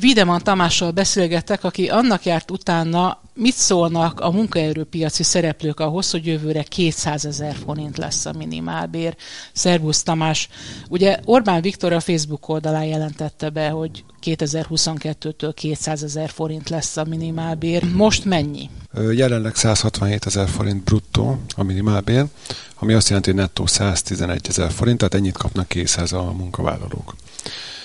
Videman Tamással beszélgetek, aki annak járt utána, mit szólnak a munkaerőpiaci szereplők ahhoz, hogy jövőre 200 ezer forint lesz a minimálbér. Szervusz Tamás! Ugye Orbán Viktor a Facebook oldalán jelentette be, hogy 2022-től 200 ezer forint lesz a minimálbér. Most mennyi? Jelenleg 167 ezer forint bruttó a minimálbér, ami azt jelenti, hogy nettó 111 ezer forint, tehát ennyit kapnak 200 a munkavállalók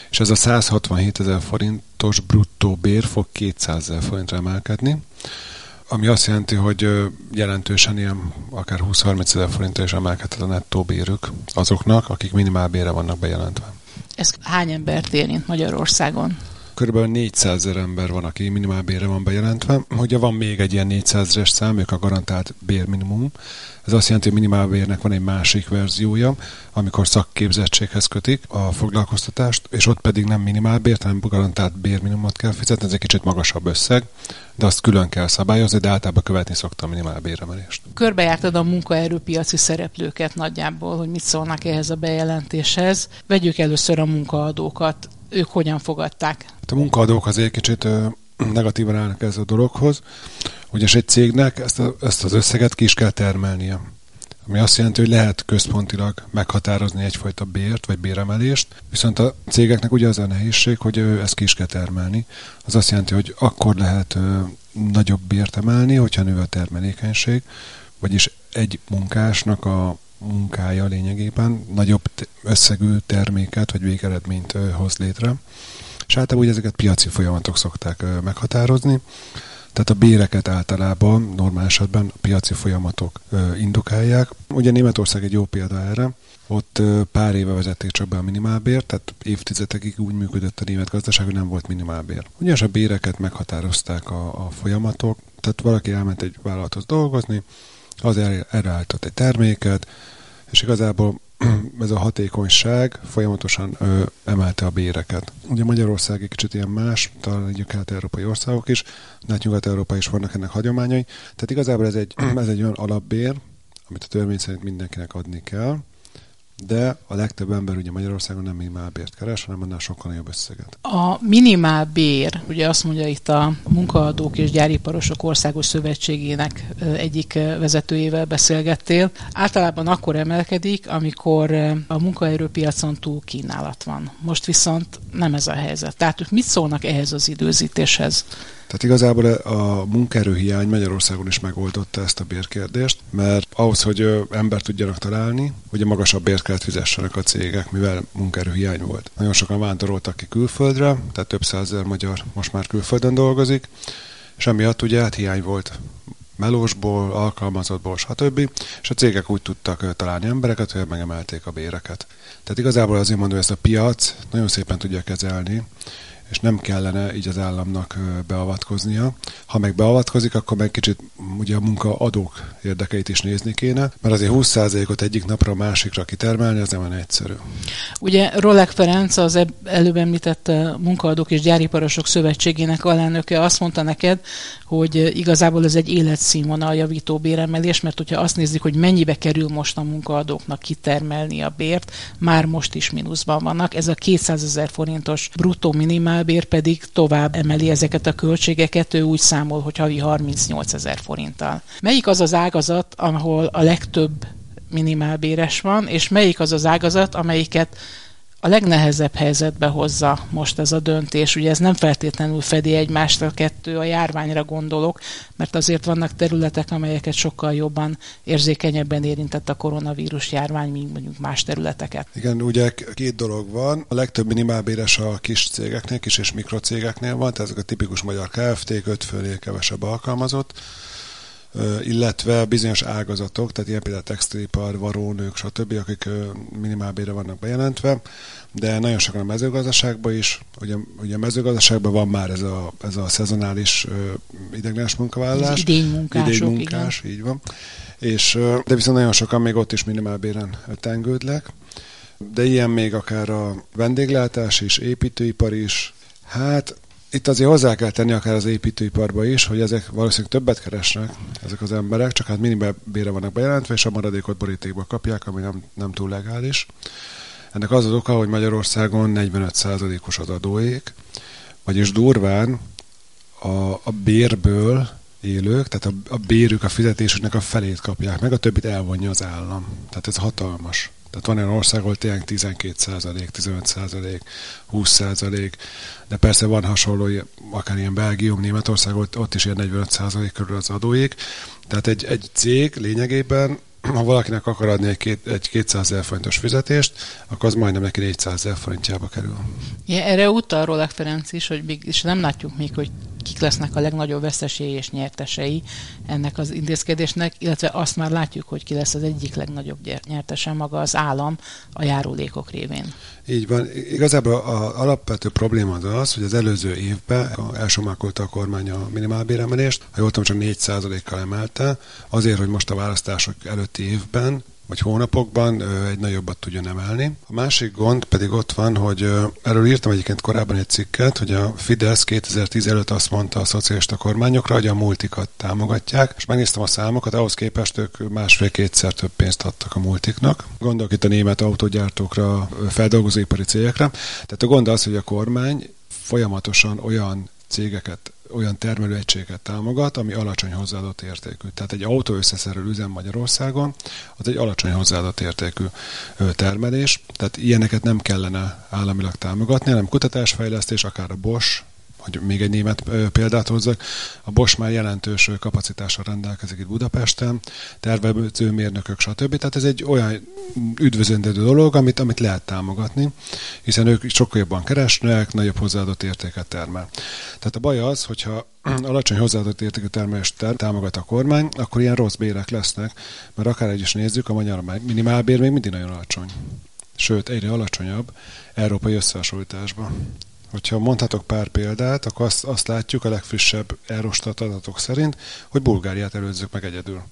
és ez a 167 ezer forintos bruttó bér fog 200 ezer forintra emelkedni, ami azt jelenti, hogy jelentősen ilyen akár 20-30 ezer forintra is emelkedhet a nettó bérük azoknak, akik minimálbére vannak bejelentve. Ez hány embert érint Magyarországon? Körülbelül 400 ezer ember van, aki minimálbérre van bejelentve. Hogyha van még egy ilyen 400 ezer szám, ők a garantált bérminimum. Ez azt jelenti, hogy minimálbérnek van egy másik verziója, amikor szakképzettséghez kötik a foglalkoztatást, és ott pedig nem minimálbér, hanem garantált bérminimumot kell fizetni, ez egy kicsit magasabb összeg, de azt külön kell szabályozni, de általában követni szokta a minimálbéremelést. Körbejártad a munkaerőpiaci szereplőket nagyjából, hogy mit szólnak ehhez a bejelentéshez. Vegyük először a munkaadókat ők hogyan fogadták? A munkaadók azért kicsit negatívan állnak ez a dologhoz, ugyanis egy cégnek ezt, a, ezt az összeget ki is kell termelnie. Ami azt jelenti, hogy lehet központilag meghatározni egyfajta bért vagy béremelést, viszont a cégeknek ugye az a nehézség, hogy ezt ki is kell termelni. Az azt jelenti, hogy akkor lehet nagyobb bért emelni, hogyha nő a termelékenység, vagyis egy munkásnak a munkája lényegében nagyobb összegű terméket vagy végeredményt hoz létre. És általában úgy ezeket piaci folyamatok szokták meghatározni, tehát a béreket általában normál esetben a piaci folyamatok indukálják. Ugye Németország egy jó példa erre, ott pár éve vezették csak be a minimálbért, tehát évtizedekig úgy működött a német gazdaság, hogy nem volt minimálbér. Ugyanis a béreket meghatározták a, a folyamatok, tehát valaki elment egy vállalathoz dolgozni, az erre állított egy terméket, és igazából ez a hatékonyság folyamatosan ö, emelte a béreket. Ugye Magyarország egy kicsit ilyen más, talán egy kelet-európai országok is, de hát nyugat-európai is vannak ennek hagyományai. Tehát igazából ez egy, ez egy olyan alapbér, amit a törvény szerint mindenkinek adni kell, de a legtöbb ember ugye Magyarországon nem minimálbért keres, hanem annál sokkal nagyobb összeget. A minimálbér, ugye azt mondja itt a Munkaadók és Gyáriparosok Országos Szövetségének egyik vezetőjével beszélgettél. Általában akkor emelkedik, amikor a munkaerőpiacon túl kínálat van. Most viszont nem ez a helyzet. Tehát mit szólnak ehhez az időzítéshez? Tehát igazából a munkaerőhiány Magyarországon is megoldotta ezt a bérkérdést, mert ahhoz, hogy embert tudjanak találni, ugye magasabb bért kellett fizessenek a cégek, mivel munkaerőhiány volt. Nagyon sokan vándoroltak ki külföldre, tehát több százezer magyar most már külföldön dolgozik, és emiatt ugye hát hiány volt melósból, alkalmazottból, stb. És a cégek úgy tudtak találni embereket, hogy megemelték a béreket. Tehát igazából azért mondom, hogy ezt a piac nagyon szépen tudja kezelni, és nem kellene így az államnak beavatkoznia. Ha meg beavatkozik, akkor meg kicsit ugye a munkaadók érdekeit is nézni kéne, mert azért 20%-ot egyik napra a másikra kitermelni, az nem olyan egyszerű. Ugye Rolek Ferenc, az előbb említett munkaadók és gyáriparosok szövetségének alelnöke azt mondta neked, hogy igazából ez egy életszínvonal javító béremelés, mert hogyha azt nézzük, hogy mennyibe kerül most a munkaadóknak kitermelni a bért, már most is mínuszban vannak. Ez a 200 ezer forintos bruttó minimál minimálbér pedig tovább emeli ezeket a költségeket, ő úgy számol, hogy havi 38 ezer forinttal. Melyik az az ágazat, ahol a legtöbb minimálbéres van, és melyik az az ágazat, amelyiket a legnehezebb helyzetbe hozza most ez a döntés. Ugye ez nem feltétlenül fedi egymást a kettő, a járványra gondolok, mert azért vannak területek, amelyeket sokkal jobban érzékenyebben érintett a koronavírus járvány, mint mondjuk más területeket. Igen, ugye két dolog van. A legtöbb minimálbéres a kis cégeknél, kis és mikrocégeknél van, tehát ezek a tipikus magyar KFT-k, öt főnél kevesebb alkalmazott illetve bizonyos ágazatok, tehát ilyen például textilipar, varónők, stb., akik minimálbére vannak bejelentve, de nagyon sokan a mezőgazdaságban is, ugye, ugye a mezőgazdaságban van már ez a, ez a szezonális ideglenes munkavállalás. Idénymunkások, Idénymunkás, igen. így van. És, de viszont nagyon sokan még ott is minimálbéren tengődlek. De ilyen még akár a vendéglátás is, építőipar is. Hát itt azért hozzá kell tenni akár az építőiparba is, hogy ezek valószínűleg többet keresnek, ezek az emberek, csak hát minimálbére vannak bejelentve, és a maradékot borítékba kapják, ami nem, nem túl legális. Ennek az az oka, hogy Magyarországon 45%-os az adóék, vagyis durván a, a bérből élők, tehát a, a bérük, a fizetésüknek a felét kapják meg, a többit elvonja az állam. Tehát ez hatalmas. Tehát van olyan ország, ahol tényleg 12 százalék, 15 százalék, 20 százalék, de persze van hasonló, akár ilyen Belgium, Németország, ott, ott is ilyen 45 százalék körül az adóik. Tehát egy, egy cég lényegében ha valakinek akar adni egy, két, egy 200 ezer forintos fizetést, akkor az majdnem neki 400 ezer forintjába kerül. Ja, erre utal Rolek Ferenc is, hogy még, és nem látjuk még, hogy kik lesznek a legnagyobb veszesei és nyertesei ennek az intézkedésnek, illetve azt már látjuk, hogy ki lesz az egyik legnagyobb nyertese maga az állam a járulékok révén. Így van. Igazából az alapvető probléma az az, hogy az előző évben elsomákolta a kormány a minimálbéremelést, ha jól tudom, csak 4%-kal emelte, azért, hogy most a választások előtti évben vagy hónapokban egy nagyobbat tudjon emelni. A másik gond pedig ott van, hogy erről írtam egyébként korábban egy cikket, hogy a Fidesz 2010 előtt azt mondta a szocialista kormányokra, hogy a multikat támogatják, és megnéztem a számokat, ahhoz képest ők másfél-kétszer több pénzt adtak a multiknak. Gondolok itt a német autógyártókra, feldolgozóipari cégekre. Tehát a gond az, hogy a kormány folyamatosan olyan cégeket olyan termelőegységet támogat, ami alacsony hozzáadott értékű. Tehát egy autó összeszerelő üzem Magyarországon, az egy alacsony hozzáadott értékű termelés, tehát ilyeneket nem kellene államilag támogatni, hanem kutatásfejlesztés, akár a Bosch, hogy még egy német példát hozzak, a Bosch már jelentős kapacitással rendelkezik itt Budapesten, tervező stb. Tehát ez egy olyan üdvözlendő dolog, amit, amit lehet támogatni, hiszen ők sokkal jobban keresnek, nagyobb hozzáadott értéket termel. Tehát a baj az, hogyha alacsony hozzáadott értékű termelést támogat a kormány, akkor ilyen rossz bérek lesznek, mert akár egy is nézzük, a magyar minimálbér még mindig nagyon alacsony. Sőt, egyre alacsonyabb európai összehasonlításban. Hogyha mondhatok pár példát, akkor azt, azt látjuk a legfrissebb Eurostat adatok szerint, hogy Bulgáriát előzzük meg egyedül.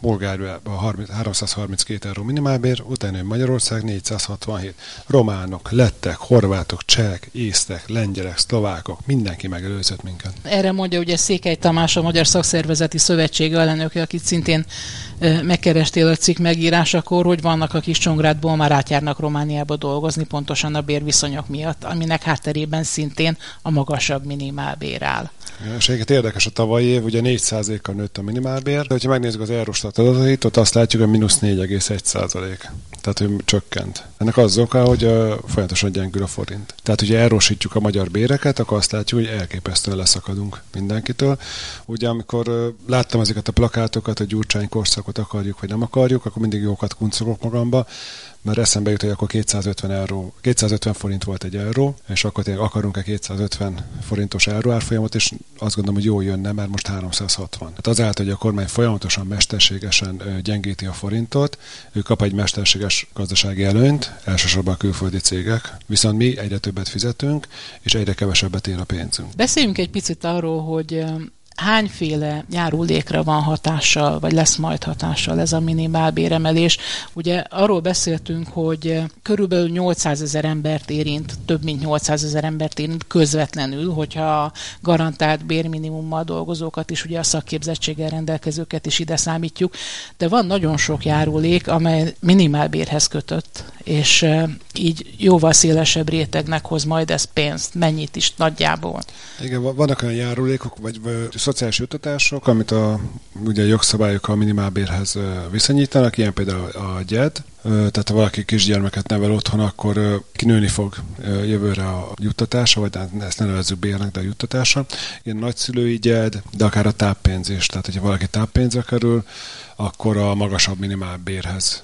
Bulgáriában 332 euró minimálbér, utána Magyarország 467. Románok, lettek, horvátok, csehek, észtek, lengyelek, szlovákok, mindenki megelőzött minket. Erre mondja ugye Székely Tamás, a Magyar Szakszervezeti Szövetség elnöke, akit szintén megkerestél a cikk megírásakor, hogy vannak, akik Csongrádból már átjárnak Romániába dolgozni, pontosan a bérviszonyok miatt, aminek hátterében szintén a magasabb minimálbér áll. És érdekes a tavalyi év, ugye 4%-kal nőtt a minimálbér, de ha megnézzük az Eurostat adatait, ott azt látjuk, hogy mínusz 4,1%. Tehát, hogy csökkent. Ennek az oka, hogy uh, folyamatosan gyengül a forint. Tehát, hogyha elrosítjuk a magyar béreket, akkor azt látjuk, hogy elképesztően leszakadunk mindenkitől. Ugye, amikor láttam ezeket a plakátokat, hogy Gyurcsány korszakot akarjuk, vagy nem akarjuk, akkor mindig jókat kuncogok magamba, mert eszembe jut, hogy akkor 250, euró, 250 forint volt egy euró, és akkor tényleg akarunk-e 250 forintos euró árfolyamot, és azt gondolom, hogy jó jönne, mert most 360. Hát azáltal, hogy a kormány folyamatosan mesterségesen gyengíti a forintot, ő kap egy mesterséges gazdasági előnyt, elsősorban a külföldi cégek, viszont mi egyre többet fizetünk, és egyre kevesebbet ér a pénzünk. Beszéljünk egy picit arról, hogy hányféle járulékra van hatással, vagy lesz majd hatással ez a minimálbéremelés. Ugye arról beszéltünk, hogy körülbelül 800 ezer embert érint, több mint 800 ezer embert érint közvetlenül, hogyha garantált bérminimummal dolgozókat is, ugye a szakképzettséggel rendelkezőket is ide számítjuk, de van nagyon sok járulék, amely minimálbérhez kötött, és így jóval szélesebb rétegnek hoz majd ez pénzt, mennyit is nagyjából. Igen, vannak olyan járulékok, vagy szociális jutatások, amit a ugye jogszabályok a minimálbérhez viszonyítanak, ilyen például a GYED, tehát ha valaki kisgyermeket nevel otthon, akkor kinőni fog jövőre a juttatása, vagy hát ezt ne nevezzük bérnek, de a juttatása. Ilyen nagyszülői gyed, de akár a táppénz is. Tehát, hogyha valaki táppénzre kerül, akkor a magasabb minimálbérhez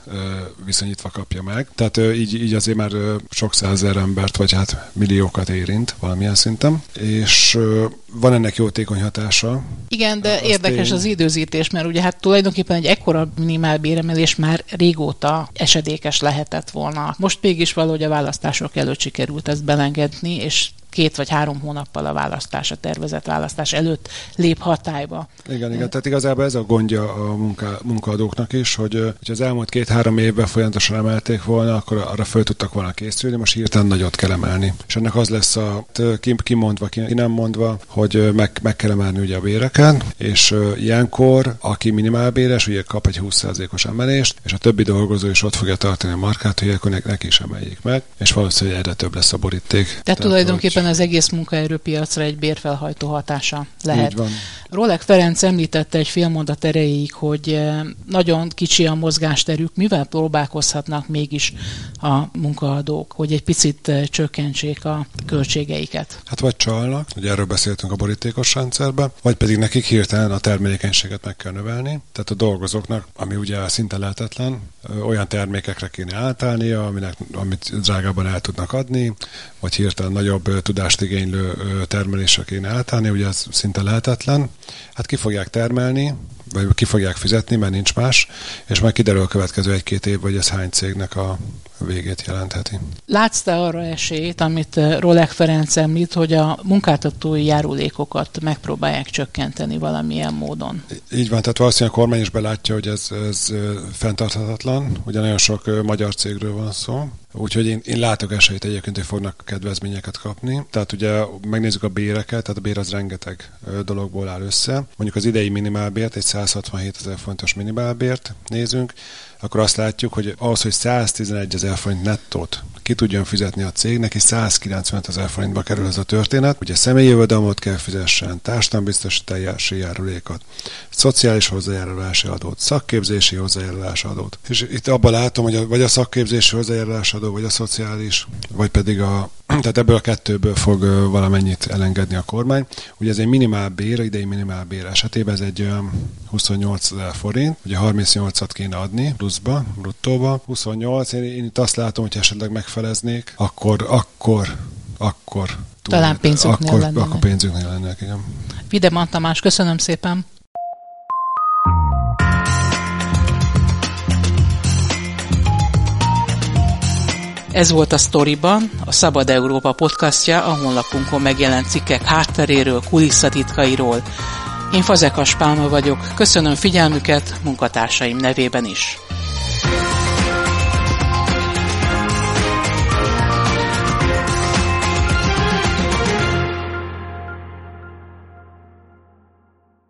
viszonyítva kapja meg. Tehát így, így azért már sok százezer embert, vagy hát milliókat érint valamilyen szinten, és van ennek jótékony hatása. Igen, de az érdekes tény... az időzítés, mert ugye hát tulajdonképpen egy ekkora minimálbéremelés már régóta esedékes lehetett volna. Most mégis valahogy a választások előtt sikerült ezt belengedni, és két vagy három hónappal a választás, a tervezett választás előtt lép hatályba. Igen, igen, tehát igazából ez a gondja a munka, munkaadóknak is, hogy, hogy az elmúlt két-három évben folyamatosan emelték volna, akkor arra föl tudtak volna készülni, most hirtelen nagyot kell emelni. És ennek az lesz a kimondva, ki nem mondva, hogy meg, meg kell emelni ugye a béreken, és ilyenkor, aki minimálbéres, ugye kap egy 20%-os emelést, és a többi dolgozó is ott fogja tartani a markát, hogy akkor neki is emeljék meg, és valószínűleg egyre több lesz a boríték. Tehát, Tehát tulajdonképpen tulajdonképpen az egész munkaerőpiacra egy bérfelhajtó hatása lehet. Rolek Ferenc említette egy fél mondat erejéig, hogy eh, nagyon kicsi a mozgásterük, mivel próbálkozhatnak mégis a munkaadók, hogy egy picit eh, csökkentsék a költségeiket. Hát vagy csalnak, ugye erről beszéltünk a borítékos rendszerben, vagy pedig nekik hirtelen a termelékenységet meg kell növelni. Tehát a dolgozóknak, ami ugye szinte lehetetlen, olyan termékekre kéne átállnia, aminek, amit drágában el tudnak adni, vagy hirtelen nagyobb tudást igénylő termelésre kéne átállni, ugye ez szinte lehetetlen. Hát ki fogják termelni, vagy ki fogják fizetni, mert nincs más, és majd kiderül a következő egy-két év, hogy ez hány cégnek a végét jelentheti. Látsz te arra esélyt, amit Rolek Ferenc említ, hogy a munkáltatói járulékokat megpróbálják csökkenteni valamilyen módon? Így van, tehát valószínűleg a kormány is belátja, hogy ez, ez fenntarthatatlan, ugye nagyon sok magyar cégről van szó, Úgyhogy én, én látok esélyt egyébként, hogy fognak kedvezményeket kapni. Tehát ugye megnézzük a béreket, tehát a bér az rengeteg dologból áll össze. Mondjuk az idei minimálbért, egy 167 ezer fontos minimálbért nézünk, akkor azt látjuk, hogy ahhoz, hogy 111 ezer forint nettót ki tudjon fizetni a cég, neki 190 ezer forintba kerül ez a történet. Ugye személyi jövedelmet kell fizessen, társadalombiztosítási járulékot, szociális hozzájárulási adót, szakképzési hozzájárulási adót. És itt abban látom, hogy a, vagy a szakképzési hozzájárulási adó, vagy a szociális, vagy pedig a tehát ebből a kettőből fog valamennyit elengedni a kormány. Ugye ez egy minimál bér, idei minimál bér esetében ez egy 28 ezer forint, ugye 38-at kéne adni pluszba, bruttóba. 28, én, én itt azt látom, hogy esetleg megfeleznék, akkor, akkor, akkor túl, Talán pénzüknél akkor, lenne. Akkor pénzüknél lenne, igen. Videman Tamás, köszönöm szépen. Ez volt a Storyban, a Szabad Európa podcastja, a honlapunkon megjelent cikkek hátteréről, kulisszatitkairól. Én Fazekas Pálma vagyok, köszönöm figyelmüket munkatársaim nevében is.